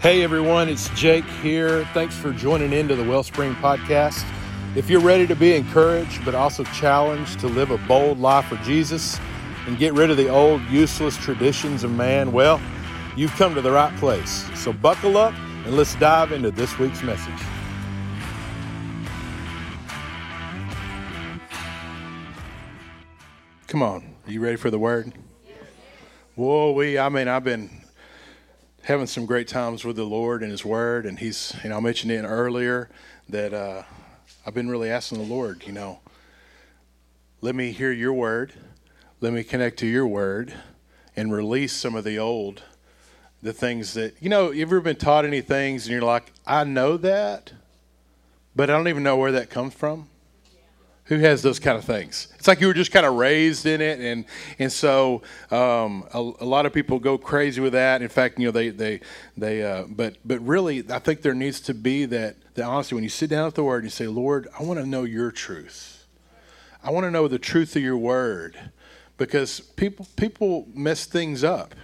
Hey everyone, it's Jake here. Thanks for joining into the Wellspring Podcast. If you're ready to be encouraged but also challenged to live a bold life for Jesus and get rid of the old useless traditions of man, well, you've come to the right place. So buckle up and let's dive into this week's message. Come on, are you ready for the word? Whoa, we, I mean, I've been having some great times with the Lord and His Word. And He's, you know, I mentioned it earlier that uh, I've been really asking the Lord, you know, let me hear Your Word, let me connect to Your Word, and release some of the old, the things that, you know, you ever been taught any things and you're like, I know that, but I don't even know where that comes from? Who has those kind of things? It's like you were just kind of raised in it, and and so um, a, a, lot of people go crazy with that. In fact, you know they they they. Uh, but but really, I think there needs to be that that honesty when you sit down at the Word and you say, Lord, I want to know Your truth. I want to know the truth of Your Word, because people people mess things up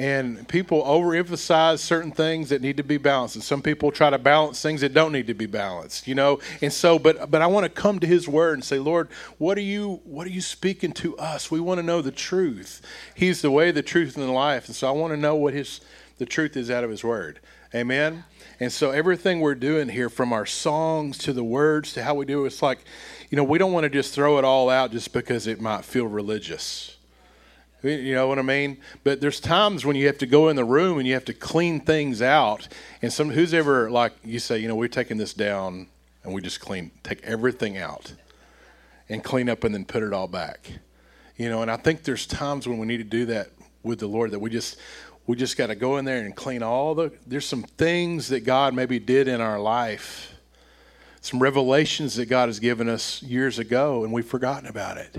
and people overemphasize certain things that need to be balanced. And some people try to balance things that don't need to be balanced you know? And so but but i want to come to his word and say lord what are you what are you speaking to us? We want to know the truth. He's the way the truth and the life. And so i want to know what his the truth is out of his word. Amen? And so everything we're doing here from our songs to the words to how we do it, it's like you know we don't want to just throw it all out just because it might feel religious you know what I mean? But there's times when you have to go in the room and you have to clean things out. And some who's ever like you say, you know, we're taking this down and we just clean, take everything out and clean up and then put it all back. You know, and I think there's times when we need to do that with the Lord that we just we just got to go in there and clean all the there's some things that God maybe did in our life. Some revelations that God has given us years ago and we've forgotten about it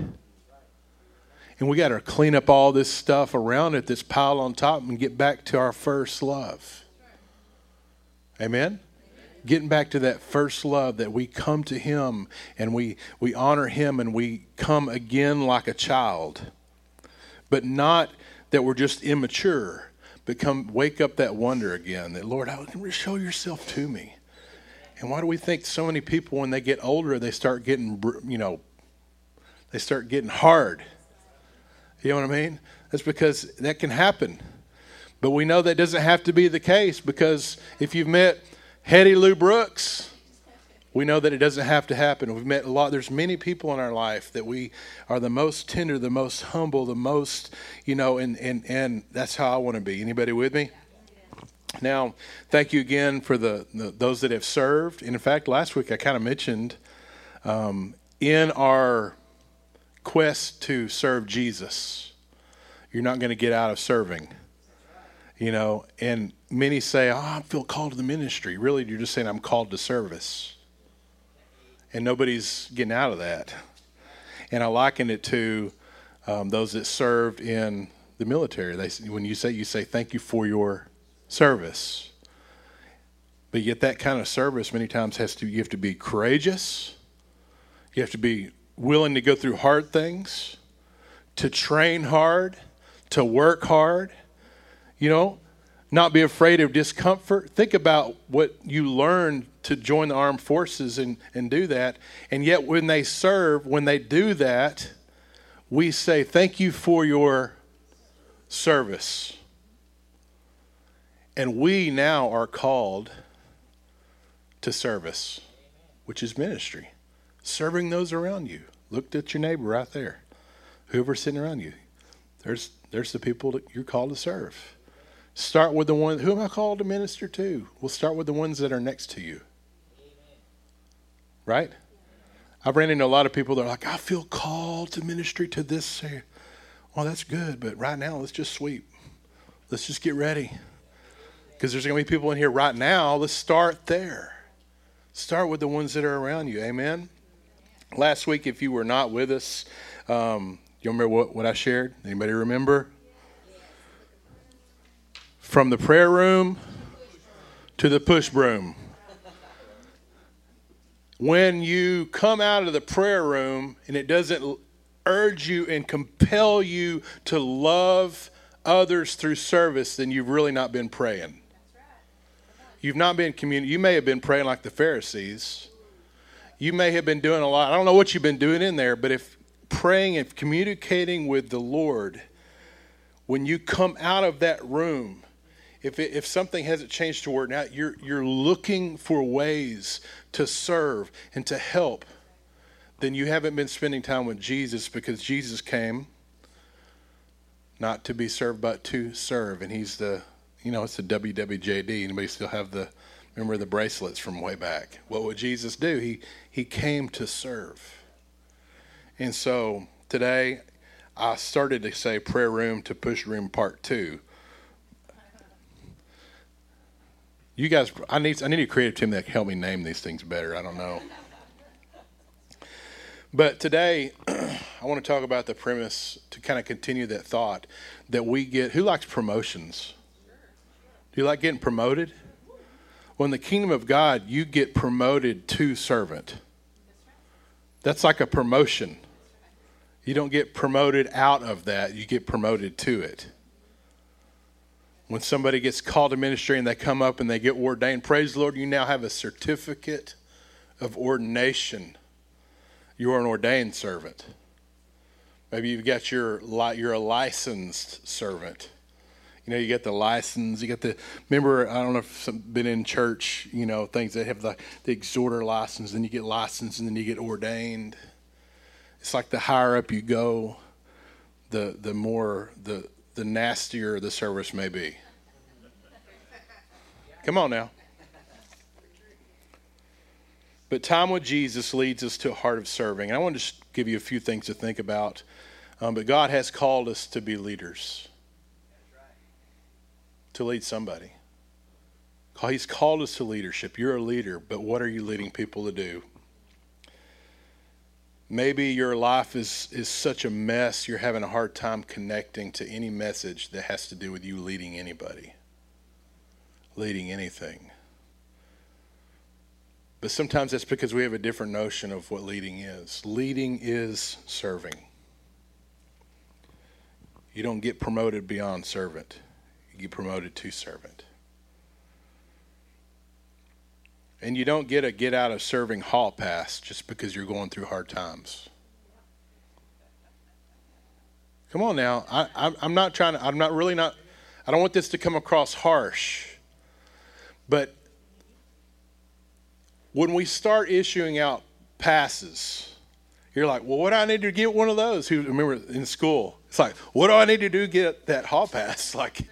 and we got to clean up all this stuff around it that's piled on top and get back to our first love. Amen? Getting back to that first love that we come to Him and we, we honor Him and we come again like a child. But not that we're just immature, but come wake up that wonder again that, Lord, show yourself to me. And why do we think so many people, when they get older, they start getting, you know, they start getting hard? You know what I mean? That's because that can happen. But we know that doesn't have to be the case because if you've met Hetty Lou Brooks, we know that it doesn't have to happen. We've met a lot. There's many people in our life that we are the most tender, the most humble, the most, you know, and and and that's how I want to be. Anybody with me? Now, thank you again for the, the those that have served. And in fact, last week I kind of mentioned um, in our quest to serve Jesus, you're not going to get out of serving. You know, and many say, Oh, I feel called to the ministry. Really, you're just saying, I'm called to service. And nobody's getting out of that. And I liken it to um, those that served in the military. They, when you say, you say, Thank you for your service. But yet, that kind of service many times has to, you have to be courageous. You have to be willing to go through hard things, to train hard, to work hard, you know, not be afraid of discomfort. Think about what you learned to join the armed forces and, and do that. And yet, when they serve, when they do that, we say, Thank you for your service. And we now are called to service, which is ministry serving those around you. Look at your neighbor right there. Whoever's sitting around you. There's there's the people that you're called to serve. Start with the one who am I called to minister to? We'll start with the ones that are next to you. Right? I've ran into a lot of people that are like, I feel called to ministry to this. Well, that's good, but right now let's just sweep. Let's just get ready. Because there's going to be people in here right now. Let's start there. Start with the ones that are around you. Amen. Last week, if you were not with us, um, you remember what, what I shared? Anybody remember? From the prayer room to the push broom. When you come out of the prayer room and it doesn't urge you and compel you to love others through service, then you've really not been praying. You've not been communi- You may have been praying like the Pharisees. You may have been doing a lot. I don't know what you've been doing in there, but if praying and communicating with the Lord, when you come out of that room, if, it, if something hasn't changed toward now, you're, you're looking for ways to serve and to help, then you haven't been spending time with Jesus because Jesus came not to be served, but to serve. And he's the, you know, it's the WWJD. Anybody still have the, remember the bracelets from way back? What would Jesus do? He, he came to serve. And so today, I started to say prayer room to push room part two You guys, I need I need a creative team that can help me name these things better. I don't know. But today, I want to talk about the premise to kind of continue that thought that we get. Who likes promotions? Do you like getting promoted? Well, in the kingdom of God, you get promoted to servant. That's like a promotion. You don't get promoted out of that, you get promoted to it when somebody gets called to ministry and they come up and they get ordained, praise the Lord, you now have a certificate of ordination. You're an ordained servant. Maybe you've got your you're a licensed servant. You know, you get the license. You get the remember. I don't know if some been in church. You know, things that have the the exhorter license. Then you get licensed, and then you get ordained. It's like the higher up you go, the the more the the nastier the service may be. Come on now. But time with Jesus leads us to a heart of serving. And I want to just give you a few things to think about. Um, but God has called us to be leaders, to lead somebody. He's called us to leadership. You're a leader, but what are you leading people to do? Maybe your life is, is such a mess, you're having a hard time connecting to any message that has to do with you leading anybody, leading anything. But sometimes that's because we have a different notion of what leading is. Leading is serving. You don't get promoted beyond servant, you promoted to servant. And you don't get a get out of serving hall pass just because you're going through hard times. Come on now. I, am not trying to, I'm not really not, I don't want this to come across harsh. But when we start issuing out passes, you're like, well, what do I need to get one of those? Who remember in school? It's like, what do I need to do to get that hall pass? Like,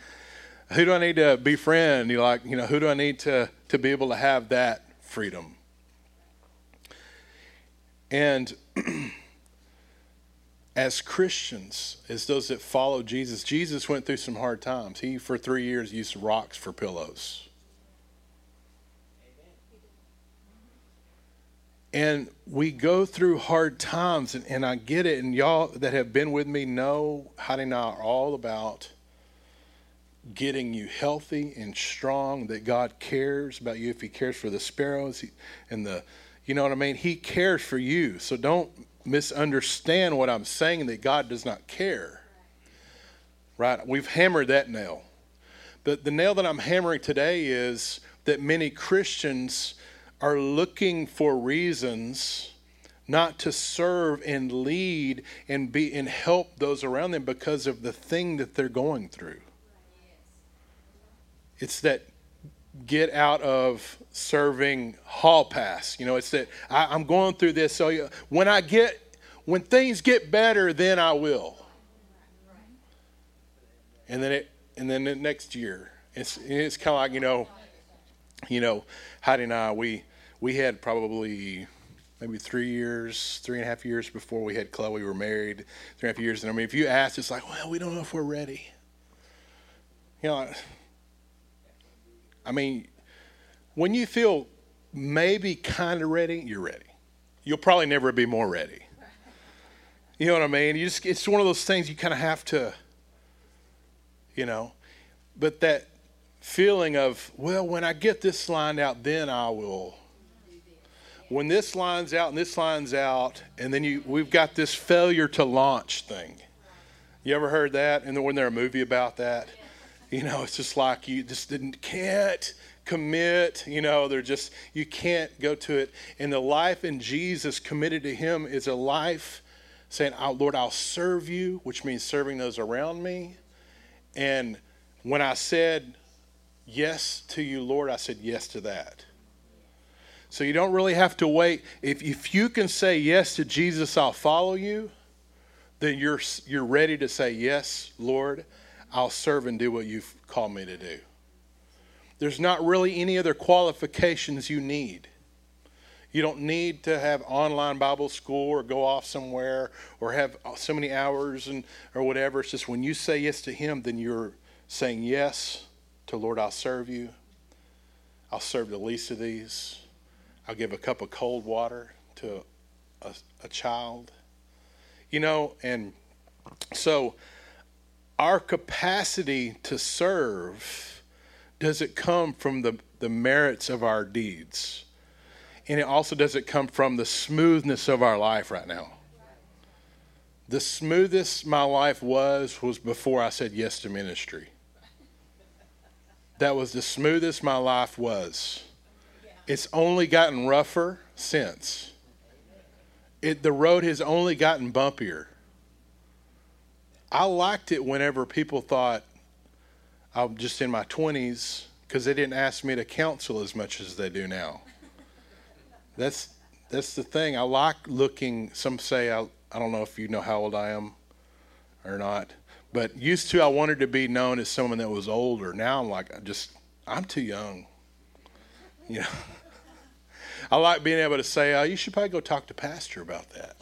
who do I need to befriend? You like, you know, who do I need to to be able to have that freedom? And as Christians, as those that follow Jesus, Jesus went through some hard times. He, for three years, used rocks for pillows. And we go through hard times, and, and I get it. And y'all that have been with me know Heidi and I are all about getting you healthy and strong, that God cares about you if He cares for the sparrows and the, you know what I mean? He cares for you. So don't misunderstand what I'm saying that God does not care. Right? We've hammered that nail. But the nail that I'm hammering today is that many Christians are looking for reasons not to serve and lead and be and help those around them because of the thing that they're going through. It's that get out of serving hall pass. You know, it's that I, am going through this. So when I get, when things get better, then I will. And then it, and then the next year, it's it's kind of like you know, you know, Heidi and I we we had probably maybe three years, three and a half years before we had Chloe. We were married three and a half years, and I mean, if you ask, it's like, well, we don't know if we're ready. You know I mean, when you feel maybe kind of ready, you're ready. You'll probably never be more ready. You know what I mean? You just, it's one of those things you kind of have to, you know. But that feeling of, well, when I get this lined out, then I will. When this lines out and this lines out, and then you, we've got this failure to launch thing. You ever heard that? And then when there a movie about that? You know, it's just like you just didn't can't commit. You know, they're just, you can't go to it. And the life in Jesus committed to Him is a life saying, oh, Lord, I'll serve you, which means serving those around me. And when I said yes to you, Lord, I said yes to that. So you don't really have to wait. If, if you can say yes to Jesus, I'll follow you, then you're, you're ready to say, Yes, Lord, I'll serve and do what you've called me to do. There's not really any other qualifications you need. You don't need to have online Bible school or go off somewhere or have so many hours and or whatever. It's just when you say yes to Him, then you're saying yes to Lord. I'll serve you. I'll serve the least of these. I'll give a cup of cold water to a, a child. You know, and so our capacity to serve does it come from the, the merits of our deeds? And it also does it come from the smoothness of our life right now? The smoothest my life was was before I said yes to ministry. That was the smoothest my life was. It's only gotten rougher since. It, the road has only gotten bumpier. I liked it whenever people thought I'm just in my 20s because they didn't ask me to counsel as much as they do now. That's that's the thing. I like looking. Some say I I don't know if you know how old I am or not, but used to I wanted to be known as someone that was older. Now I'm like I just I'm too young. You know. I like being able to say, oh, you should probably go talk to pastor about that.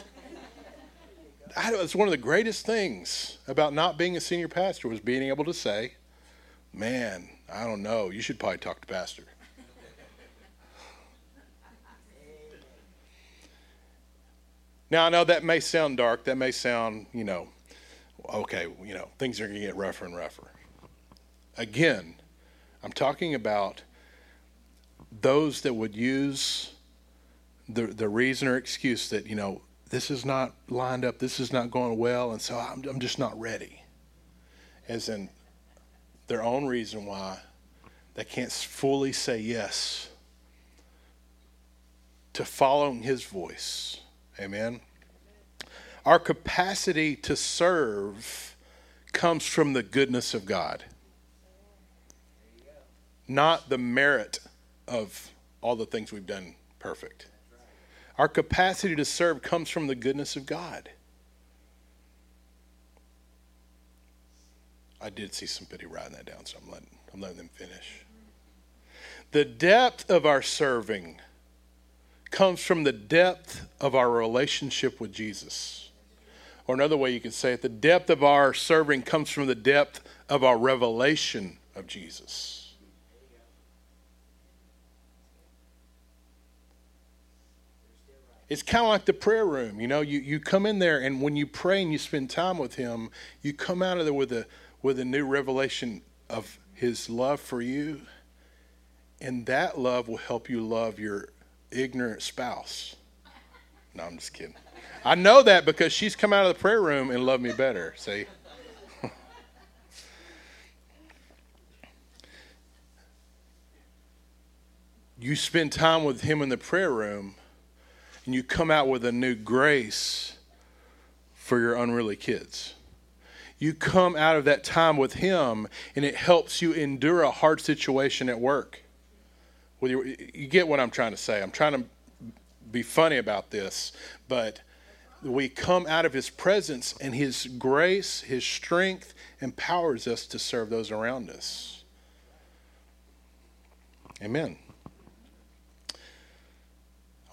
I, it's one of the greatest things about not being a senior pastor was being able to say, man, I don't know, you should probably talk to pastor. Now I know that may sound dark. That may sound, you know, okay, you know, things are going to get rougher and rougher. Again, I'm talking about those that would use the the reason or excuse that you know this is not lined up, this is not going well, and so I'm I'm just not ready. As in their own reason why they can't fully say yes to following His voice. Amen. Our capacity to serve comes from the goodness of God, not the merit of all the things we've done perfect. Our capacity to serve comes from the goodness of God. I did see somebody writing that down, so I'm letting, I'm letting them finish. The depth of our serving comes from the depth of our relationship with Jesus. Or another way you could say it, the depth of our serving comes from the depth of our revelation of Jesus. It's kind of like the prayer room. You know, you, you come in there, and when you pray and you spend time with Him, you come out of there with a with a new revelation of His love for you, and that love will help you love your ignorant spouse. No, I'm just kidding. I know that because she's come out of the prayer room and loved me better. See. you spend time with him in the prayer room and you come out with a new grace for your unruly kids. You come out of that time with Him, and it helps you endure a hard situation at work. Well, you, you get what I'm trying to say. I'm trying to be funny about this, but we come out of His presence, and His grace, His strength empowers us to serve those around us. Amen.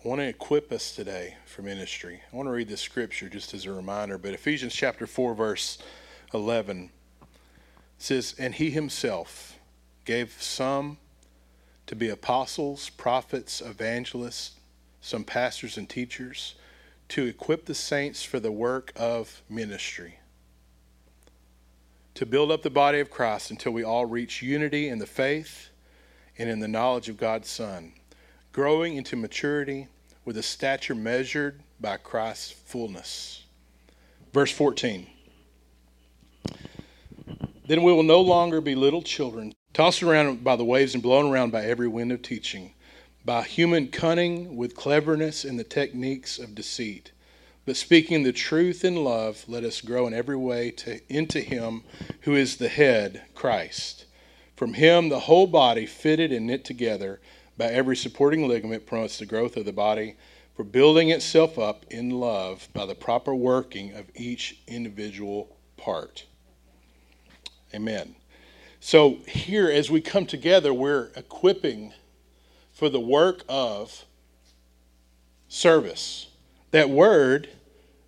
I want to equip us today for ministry. I want to read this scripture just as a reminder, but Ephesians chapter 4, verse 11 says, And he himself gave some to be apostles, prophets, evangelists, some pastors and teachers, to equip the saints for the work of ministry, to build up the body of Christ until we all reach unity in the faith and in the knowledge of God's Son, growing into maturity with a stature measured by Christ's fullness. Verse 14 Then we will no longer be little children, tossed around by the waves and blown around by every wind of teaching, by human cunning with cleverness and the techniques of deceit. But speaking the truth in love, let us grow in every way to, into Him who is the head, Christ. From Him, the whole body, fitted and knit together by every supporting ligament, promotes the growth of the body for building itself up in love by the proper working of each individual part. Amen. So, here, as we come together, we're equipping for the work of service. That word,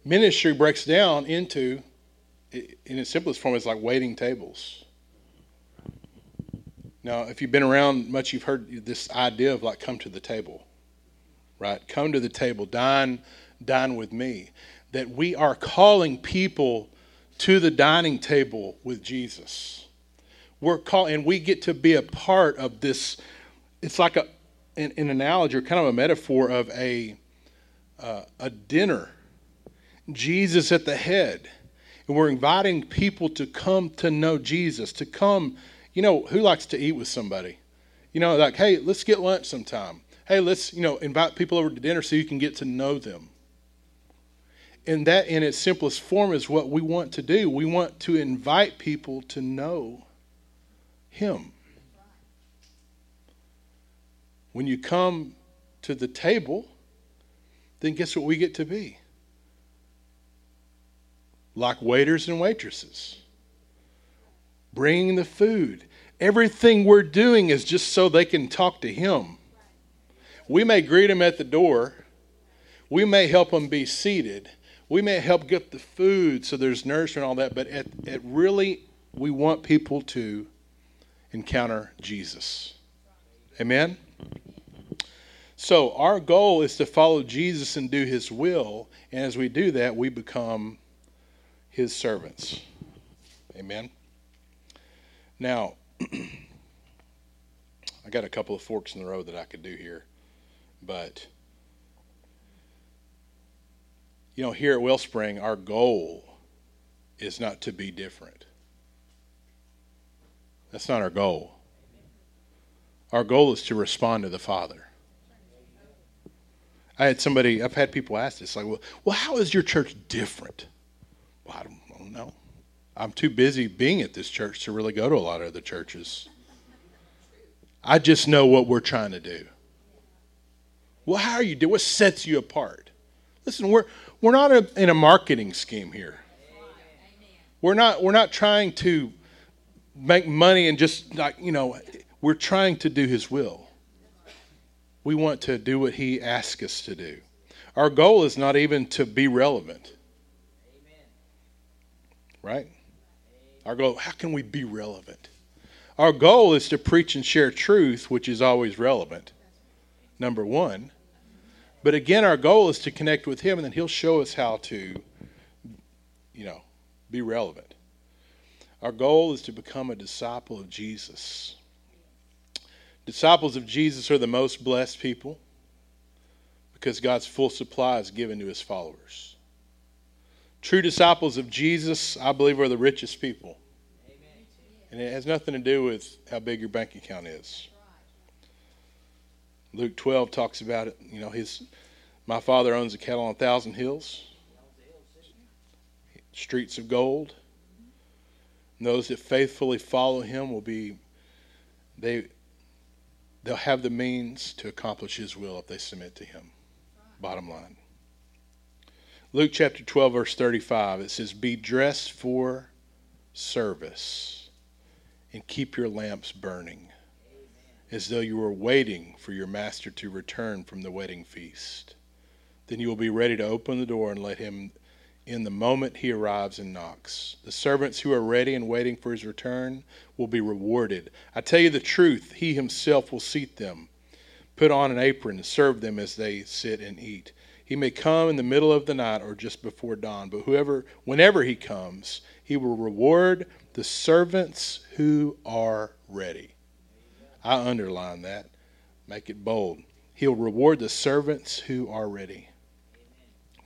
ministry, breaks down into, in its simplest form, it's like waiting tables. Now, if you've been around much, you've heard this idea of like come to the table, right? Come to the table, dine, dine with me. That we are calling people to the dining table with Jesus. We're called, and we get to be a part of this. It's like a, an, an analogy or kind of a metaphor of a, uh, a dinner. Jesus at the head. And we're inviting people to come to know Jesus, to come you know, who likes to eat with somebody? You know, like, hey, let's get lunch sometime. Hey, let's, you know, invite people over to dinner so you can get to know them. And that, in its simplest form, is what we want to do. We want to invite people to know Him. When you come to the table, then guess what we get to be? Like waiters and waitresses bringing the food. Everything we're doing is just so they can talk to Him. We may greet them at the door. We may help them be seated. We may help get the food so there's nourishment and all that, but at, at really, we want people to encounter Jesus. Amen? So, our goal is to follow Jesus and do His will. And as we do that, we become His servants. Amen? Now, I got a couple of forks in the road that I could do here, but you know, here at Wellspring, our goal is not to be different. That's not our goal. Our goal is to respond to the Father. I had somebody, I've had people ask this, like, well, well how is your church different? Well, I don't, I don't know. I'm too busy being at this church to really go to a lot of other churches. I just know what we're trying to do. Well, how are you doing? What sets you apart? Listen, we're we're not a, in a marketing scheme here. We're not we're not trying to make money and just like you know we're trying to do His will. We want to do what He asks us to do. Our goal is not even to be relevant. Right? Our goal, how can we be relevant? Our goal is to preach and share truth, which is always relevant. Number one. But again, our goal is to connect with Him, and then He'll show us how to, you know, be relevant. Our goal is to become a disciple of Jesus. Disciples of Jesus are the most blessed people because God's full supply is given to His followers. True disciples of Jesus, I believe, are the richest people. Amen. And it has nothing to do with how big your bank account is. Luke 12 talks about it. You know, his my father owns a cattle on a thousand hills, streets of gold. And those that faithfully follow him will be they they'll have the means to accomplish his will if they submit to him. Bottom line. Luke chapter 12, verse 35, it says, Be dressed for service and keep your lamps burning, as though you were waiting for your master to return from the wedding feast. Then you will be ready to open the door and let him in the moment he arrives and knocks. The servants who are ready and waiting for his return will be rewarded. I tell you the truth, he himself will seat them, put on an apron, and serve them as they sit and eat. He may come in the middle of the night or just before dawn, but whoever whenever he comes, he will reward the servants who are ready. I underline that. Make it bold. He'll reward the servants who are ready.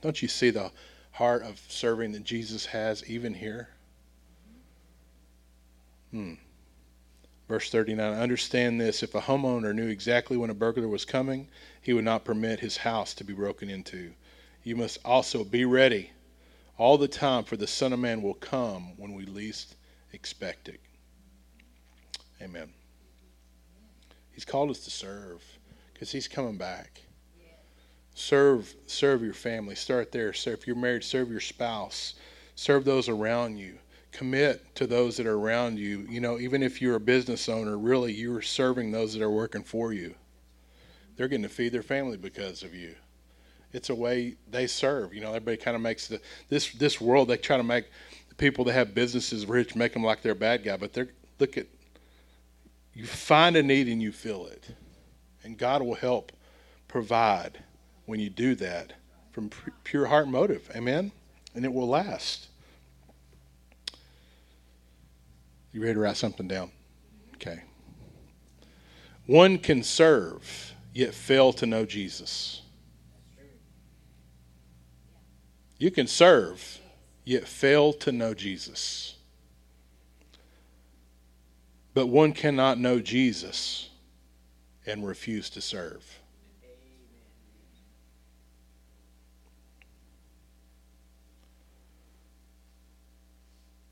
Don't you see the heart of serving that Jesus has even here? Hmm. Verse 39 Understand this if a homeowner knew exactly when a burglar was coming, he would not permit his house to be broken into. You must also be ready all the time, for the Son of Man will come when we least expect it. Amen. He's called us to serve because he's coming back. Serve, serve your family. Start there. Serve. If you're married, serve your spouse. Serve those around you commit to those that are around you. You know, even if you're a business owner, really you're serving those that are working for you. They're getting to feed their family because of you. It's a way they serve. You know, everybody kind of makes the this this world they try to make the people that have businesses rich, make them like they're a bad guy, but they're look at you find a need and you fill it. And God will help provide when you do that from pure heart motive. Amen. And it will last. You ready to write something down? Okay. One can serve, yet fail to know Jesus. You can serve, yet fail to know Jesus. But one cannot know Jesus and refuse to serve.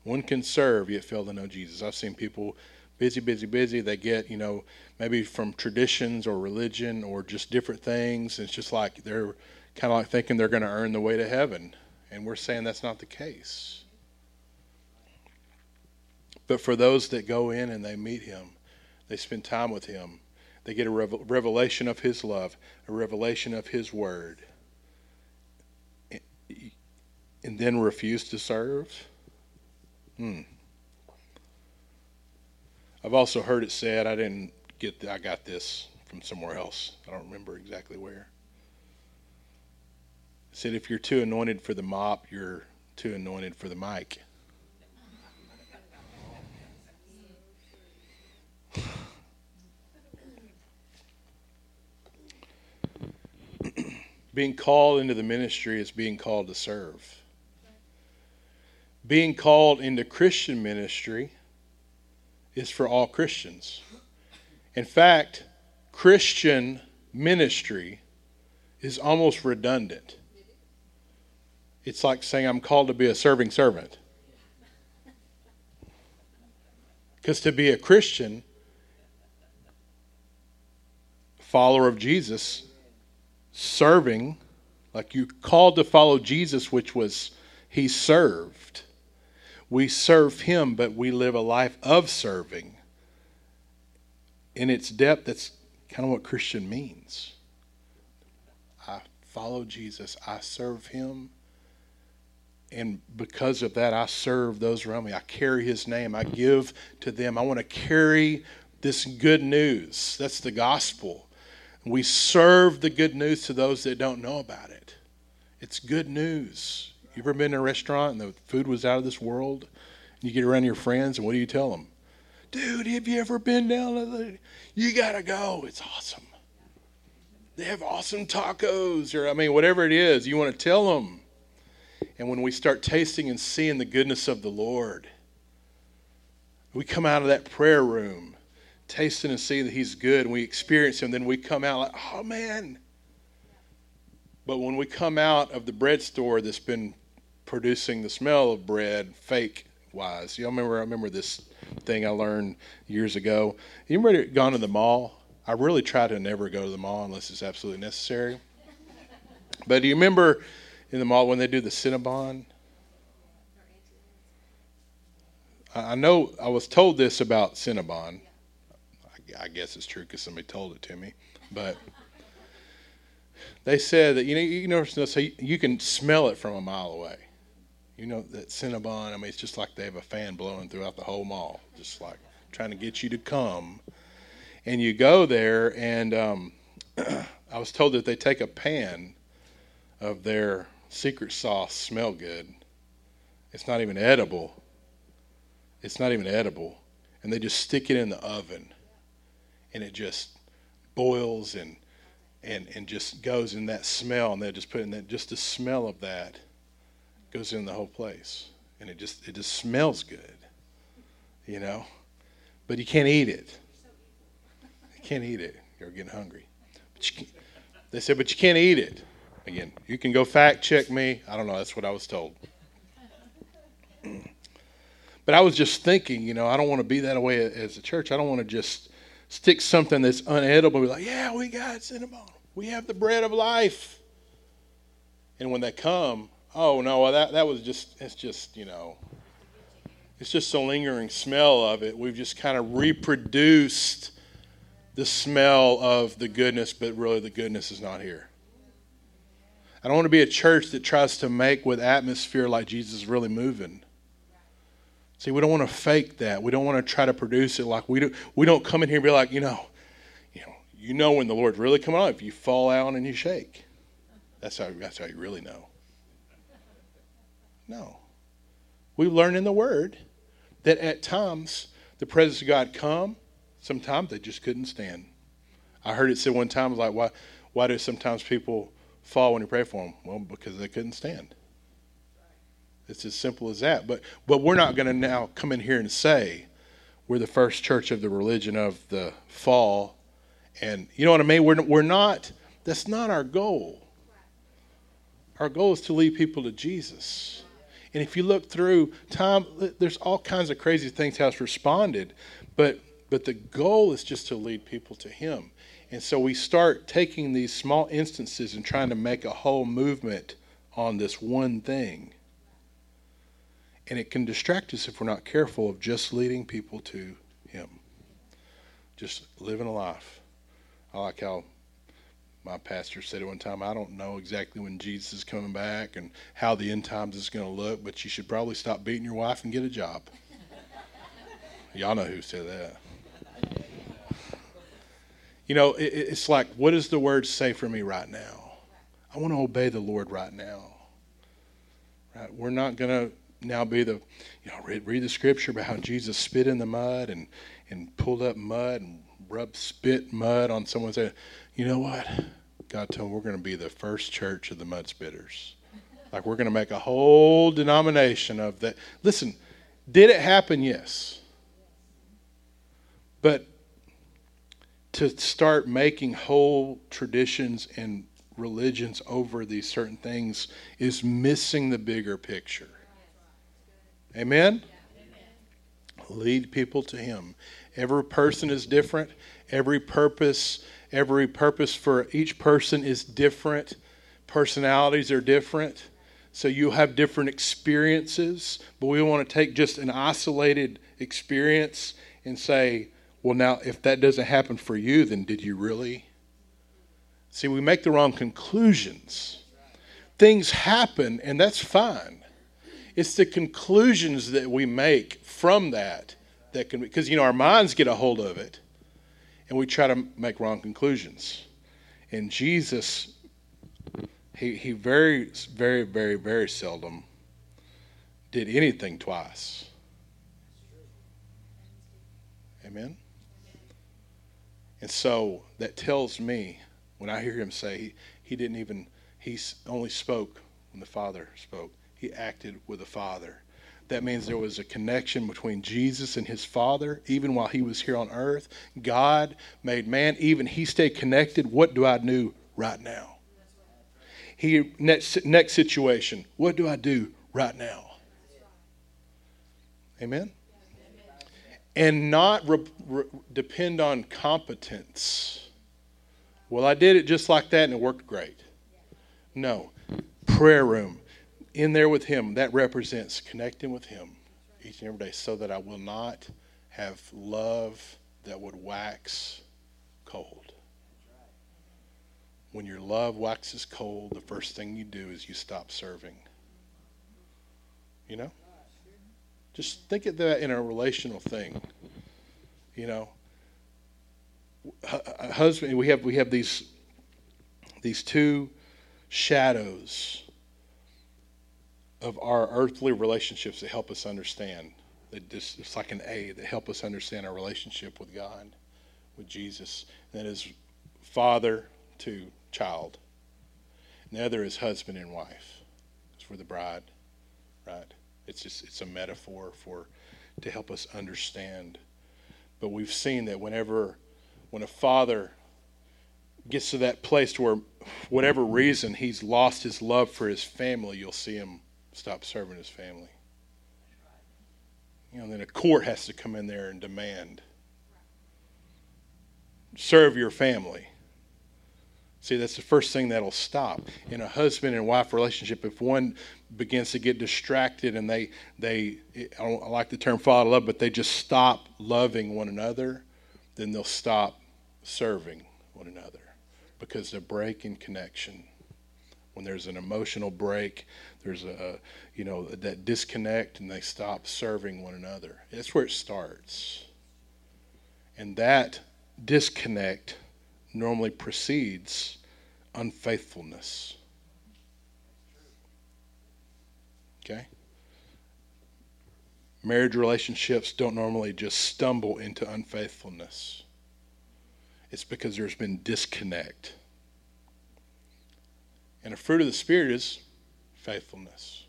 One can serve yet fail to know Jesus. I've seen people busy, busy, busy. They get, you know, maybe from traditions or religion or just different things. It's just like they're kind of like thinking they're going to earn the way to heaven. And we're saying that's not the case. But for those that go in and they meet him, they spend time with him, they get a revelation of his love, a revelation of his word, and then refuse to serve Hmm. I've also heard it said, I didn't get, the, I got this from somewhere else. I don't remember exactly where. It said, if you're too anointed for the mop, you're too anointed for the mic. being called into the ministry is being called to serve being called into Christian ministry is for all Christians. In fact, Christian ministry is almost redundant. It's like saying I'm called to be a serving servant. Because to be a Christian, follower of Jesus, serving, like you called to follow Jesus, which was he served we serve Him, but we live a life of serving. In its depth, that's kind of what Christian means. I follow Jesus, I serve Him. And because of that, I serve those around me. I carry His name, I give to them. I want to carry this good news. That's the gospel. We serve the good news to those that don't know about it. It's good news. You ever been in a restaurant and the food was out of this world? And you get around your friends, and what do you tell them? Dude, have you ever been down to the. You got to go. It's awesome. They have awesome tacos, or I mean, whatever it is, you want to tell them. And when we start tasting and seeing the goodness of the Lord, we come out of that prayer room tasting and seeing that He's good, and we experience Him, then we come out like, oh man. But when we come out of the bread store that's been producing the smell of bread, fake wise. You all remember? I remember this thing I learned years ago. You remember gone to the mall? I really try to never go to the mall unless it's absolutely necessary. But do you remember in the mall when they do the Cinnabon? I know I was told this about Cinnabon. I guess it's true because somebody told it to me. But they said that you know you know so you can smell it from a mile away. You know that Cinnabon. I mean, it's just like they have a fan blowing throughout the whole mall, just like trying to get you to come. And you go there, and um, I was told that they take a pan of their secret sauce, smell good. It's not even edible. It's not even edible, and they just stick it in the oven, and it just boils and and and just goes in that smell, and they just put in that just the smell of that goes in the whole place, and it just it just smells good, you know. but you can't eat it. You can't eat it. You're getting hungry. they said, but you can't eat it. Again, you can go fact check me. I don't know. That's what I was told. But I was just thinking, you know, I don't want to be that way as a church. I don't want to just stick something that's unedible be like, yeah, we got cinnamon. We have the bread of life. And when they come, oh no, that that was just it's just, you know, it's just a lingering smell of it. We've just kind of reproduced the smell of the goodness, but really the goodness is not here. I don't want to be a church that tries to make with atmosphere like Jesus is really moving. See, we don't want to fake that. We don't want to try to produce it like we do. We don't come in here and be like, you know, you know, you know when the Lord's really coming on if you fall out and you shake. That's how that's how you really know. No. We learn in the Word that at times the presence of God come, sometimes they just couldn't stand. I heard it said one time, like, why, why do sometimes people fall when you pray for them? Well, because they couldn't stand. It's as simple as that. But, but we're not going to now come in here and say we're the first church of the religion of the fall. And you know what I mean? We're, we're not, that's not our goal. Our goal is to lead people to Jesus. And if you look through time, there's all kinds of crazy things how it's responded, but but the goal is just to lead people to Him. And so we start taking these small instances and trying to make a whole movement on this one thing. And it can distract us if we're not careful of just leading people to Him. Just living a life. I like how my pastor said at one time, I don't know exactly when Jesus is coming back and how the end times is going to look, but you should probably stop beating your wife and get a job. Y'all know who said that. You know, it, it's like, what does the word say for me right now? I want to obey the Lord right now. Right? We're not going to now be the, you know, read, read the scripture about how Jesus spit in the mud and, and pulled up mud and rubbed spit mud on someone's head. You know what? God told we're going to be the first church of the mud spitters. Like we're going to make a whole denomination of that. Listen, did it happen? Yes. But to start making whole traditions and religions over these certain things is missing the bigger picture. Amen? Lead people to Him. Every person is different. Every purpose, every purpose for each person is different. Personalities are different. So you have different experiences, but we want to take just an isolated experience and say, well, now, if that doesn't happen for you, then did you really? See, we make the wrong conclusions. Things happen, and that's fine. It's the conclusions that we make from that that can, because, you know, our minds get a hold of it, and we try to make wrong conclusions. And Jesus, he, he very, very, very, very seldom did anything twice. Amen? And so that tells me when I hear him say he, he didn't even, he only spoke when the Father spoke. He acted with the Father. That means there was a connection between Jesus and his Father, even while he was here on earth. God made man, even he stayed connected. What do I do right now? He next next situation. What do I do right now? Amen and not re- re- depend on competence. Well, I did it just like that and it worked great. No. Prayer room. In there with Him, that represents connecting with Him each and every day so that I will not have love that would wax cold. When your love waxes cold, the first thing you do is you stop serving. You know? Just think of that in a relational thing. You know, uh, husband. We have we have these these two shadows of our earthly relationships that help us understand. That just it's like an A that help us understand our relationship with God, with Jesus. And that is father to child. And the other is husband and wife. It's for the bride, right? It's just it's a metaphor for to help us understand But we've seen that whenever, when a father gets to that place where, whatever reason, he's lost his love for his family, you'll see him stop serving his family. You know, then a court has to come in there and demand serve your family. See, that's the first thing that'll stop in a husband and wife relationship. If one begins to get distracted and they they I don't I like the term father love, but they just stop loving one another, then they'll stop serving one another because they're breaking connection. When there's an emotional break, there's a you know that disconnect, and they stop serving one another. That's where it starts, and that disconnect normally precedes unfaithfulness. Okay? Marriage relationships don't normally just stumble into unfaithfulness. It's because there's been disconnect. And a fruit of the Spirit is faithfulness.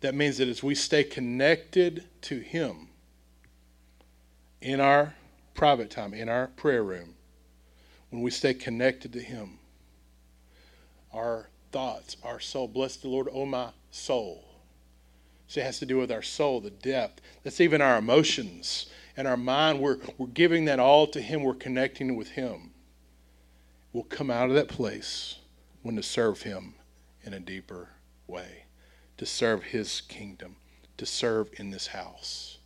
That means that as we stay connected to Him in our private time, in our prayer room, when we stay connected to Him, our thoughts, our soul, bless the Lord, oh my soul. So it has to do with our soul, the depth. That's even our emotions and our mind. We're, we're giving that all to Him. We're connecting with Him. We'll come out of that place when to serve Him in a deeper way, to serve His kingdom, to serve in this house.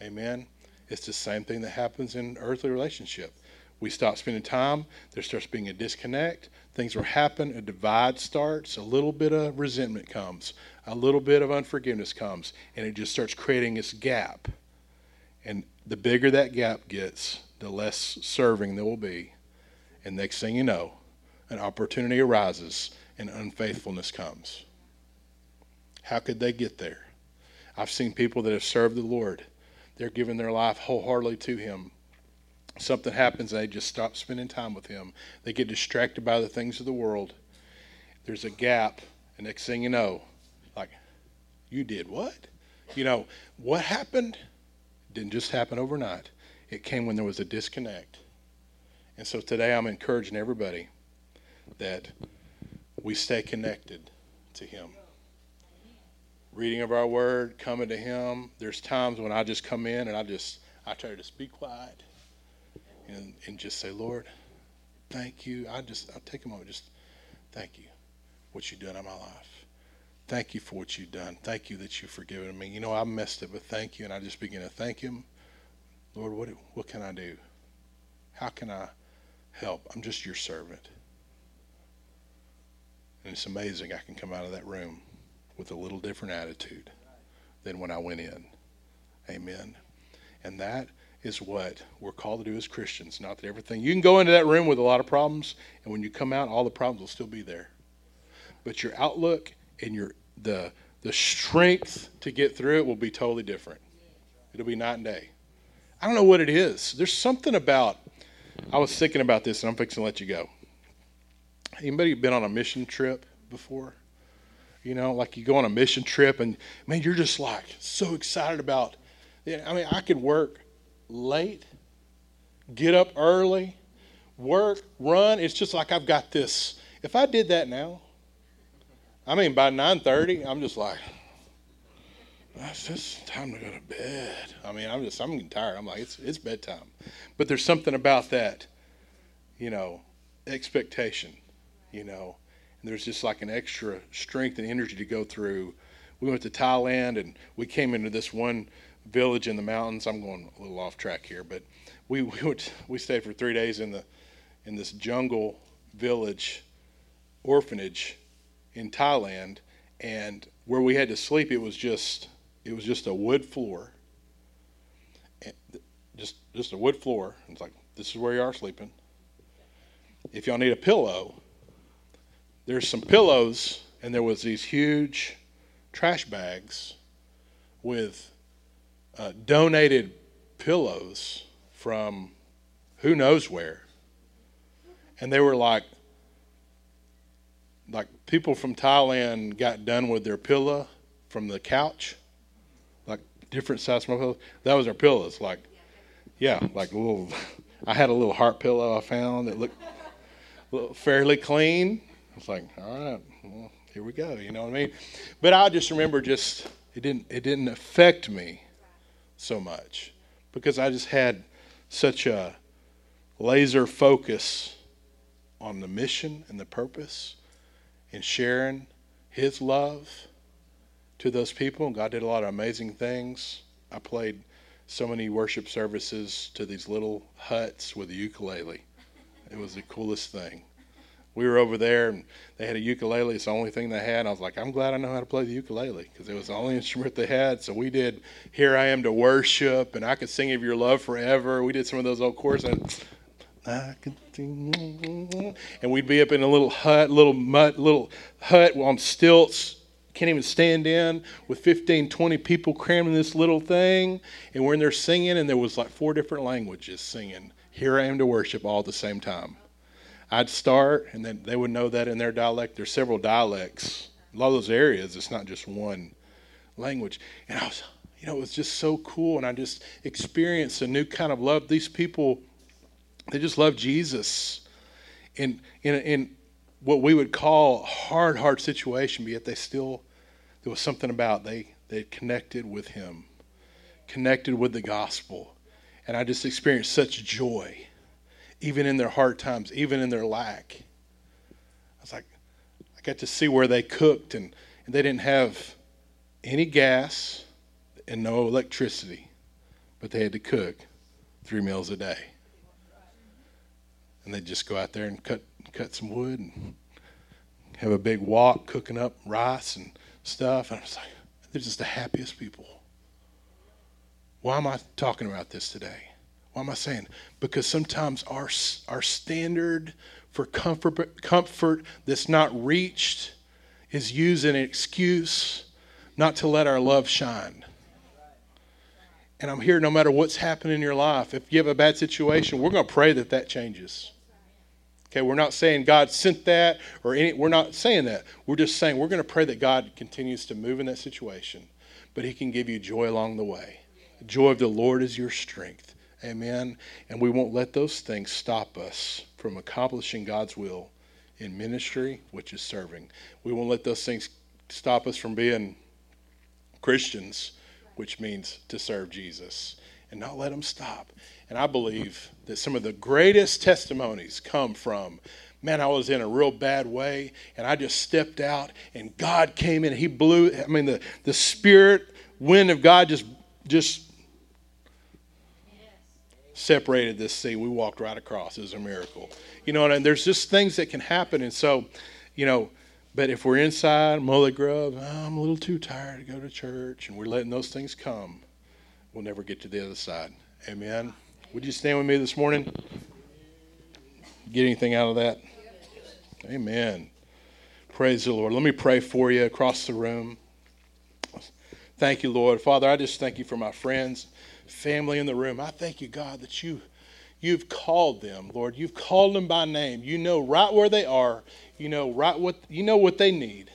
Amen. It's the same thing that happens in earthly relationship. We stop spending time. There starts being a disconnect. Things will happen. A divide starts. A little bit of resentment comes. A little bit of unforgiveness comes. And it just starts creating this gap. And the bigger that gap gets, the less serving there will be. And next thing you know, an opportunity arises and unfaithfulness comes. How could they get there? I've seen people that have served the Lord they're giving their life wholeheartedly to Him. Something happens, and they just stop spending time with Him. They get distracted by the things of the world. There's a gap, and next thing you know, like, you did what? You know, what happened didn't just happen overnight. It came when there was a disconnect. And so today I'm encouraging everybody that we stay connected to Him reading of our word, coming to Him. There's times when I just come in and I just I try to just be quiet and and just say, Lord, thank you. I just I take a moment, just thank you what you've done in my life. Thank you for what you've done. Thank you that you've forgiven me. You know I messed it, but thank you, and I just begin to thank Him. Lord, what what can I do? How can I help? I'm just your servant. And it's amazing I can come out of that room with a little different attitude than when I went in. Amen. And that is what we're called to do as Christians. Not that everything, you can go into that room with a lot of problems, and when you come out, all the problems will still be there. But your outlook and your the the strength to get through it will be totally different. It'll be night and day. I don't know what it is. There's something about I was thinking about this and I'm fixing to let you go. Anybody been on a mission trip before? You know, like you go on a mission trip and man, you're just like so excited about. It. I mean, I could work late, get up early, work, run. It's just like I've got this. If I did that now, I mean, by 9:30, I'm just like, it's just time to go to bed. I mean, I'm just, I'm getting tired. I'm like, it's, it's bedtime. But there's something about that, you know, expectation, you know, And there's just like an extra strength and energy to go through. We went to Thailand and we came into this one village in the mountains. I'm going a little off track here, but we we, we stayed for three days in the in this jungle village orphanage in Thailand, and where we had to sleep, it was just it was just a wood floor, just just a wood floor. It's like this is where you are sleeping. If y'all need a pillow, there's some pillows, and there was these huge trash bags with uh, donated pillows from who knows where, and they were like like people from Thailand got done with their pillow from the couch, like different size pillows. That was our pillows, like Yeah, like a little. I had a little heart pillow I found that looked fairly clean. I was like, all right, well, here we go. You know what I mean? But I just remember just it didn't it didn't affect me so much because I just had such a laser focus on the mission and the purpose and sharing His love to those people. And God did a lot of amazing things. I played so many worship services to these little huts with a ukulele. It was the coolest thing. We were over there and they had a ukulele. It's the only thing they had. I was like, I'm glad I know how to play the ukulele because it was the only instrument they had. So we did Here I Am to Worship and I Could Sing of Your Love Forever. We did some of those old choruses. And. And we'd be up in a little hut, little mud, little hut on stilts can't even stand in with 15, 20 people crammed in this little thing. And we're in there singing, and there was like four different languages singing, Here I Am to Worship, all at the same time. I'd start, and then they would know that in their dialect. There's several dialects. A lot of those areas, it's not just one language. And I was, you know, it was just so cool. And I just experienced a new kind of love. These people, they just love Jesus. In, in, in what we would call hard, hard situation, but yet they still there was something about they they connected with him, connected with the gospel, and I just experienced such joy, even in their hard times, even in their lack. I was like, I got to see where they cooked, and, and they didn't have any gas and no electricity, but they had to cook three meals a day. And they'd just go out there and cut cut some wood and have a big wok cooking up rice and stuff. And I was like, they're just the happiest people. Why am I talking about this today? Why am I saying? Because sometimes our, our standard for comfort, comfort that's not reached is used an excuse not to let our love shine. And I'm here no matter what's happening in your life. If you have a bad situation, we're going to pray that that changes. Okay, we're not saying God sent that or any, we're not saying that. We're just saying we're going to pray that God continues to move in that situation, but He can give you joy along the way. The joy of the Lord is your strength. Amen. And we won't let those things stop us from accomplishing God's will in ministry, which is serving. We won't let those things stop us from being Christians, which means to serve Jesus, and not let them stop. And I believe that some of the greatest testimonies come from man, I was in a real bad way, and I just stepped out, and God came in. He blew, I mean, the, the spirit wind of God just just separated this sea. We walked right across. It was a miracle. You know, and there's just things that can happen. And so, you know, but if we're inside Mully Grove, oh, I'm a little too tired to go to church, and we're letting those things come, we'll never get to the other side. Amen. Would you stand with me this morning? Get anything out of that? Amen. Praise the Lord. Let me pray for you across the room. Thank you, Lord. Father, I just thank you for my friends, family in the room. I thank you, God, that you you've called them, Lord. You've called them by name. You know right where they are. You know right what you know what they need.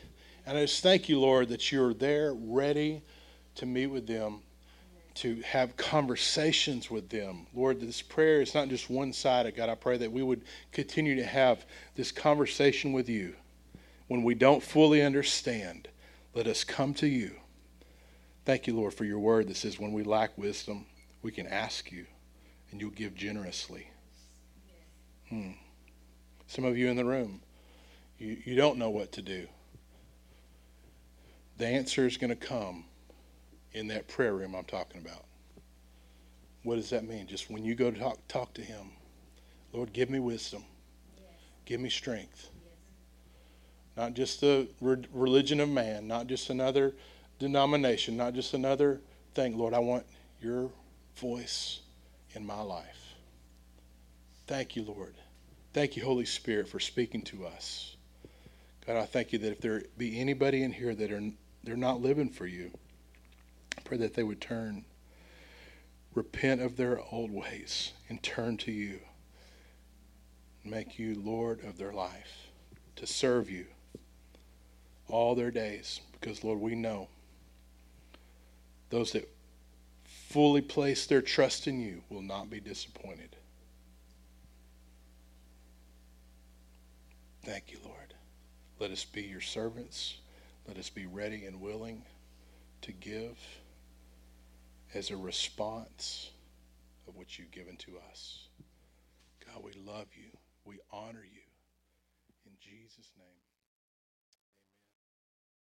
And I just thank you, Lord, that you're there ready to meet with them to have conversations with them. Lord, this prayer is not just one sided. God, I pray that we would continue to have this conversation with you. When we don't fully understand, let us come to you. Thank you, Lord, for your word that says when we lack wisdom, we can ask you and you'll give generously. Hmm. Some of you in the room, you, you don't know what to do. The answer is going to come in that prayer room I'm talking about. What does that mean? Just when you go to talk, talk to Him, Lord, give me wisdom, give me strength. Not just the re- religion of man, not just another denomination, not just another thing. Lord, I want your voice in my life. Thank you, Lord. Thank you, Holy Spirit, for speaking to us. God, I thank you that if there be anybody in here that are they're not living for you, Pray that they would turn, repent of their old ways, and turn to you. Make you Lord of their life, to serve you all their days. Because, Lord, we know those that fully place their trust in you will not be disappointed. Thank you, Lord. Let us be your servants. Let us be ready and willing to give as a response of what you've given to us. God, we love you. We honor you.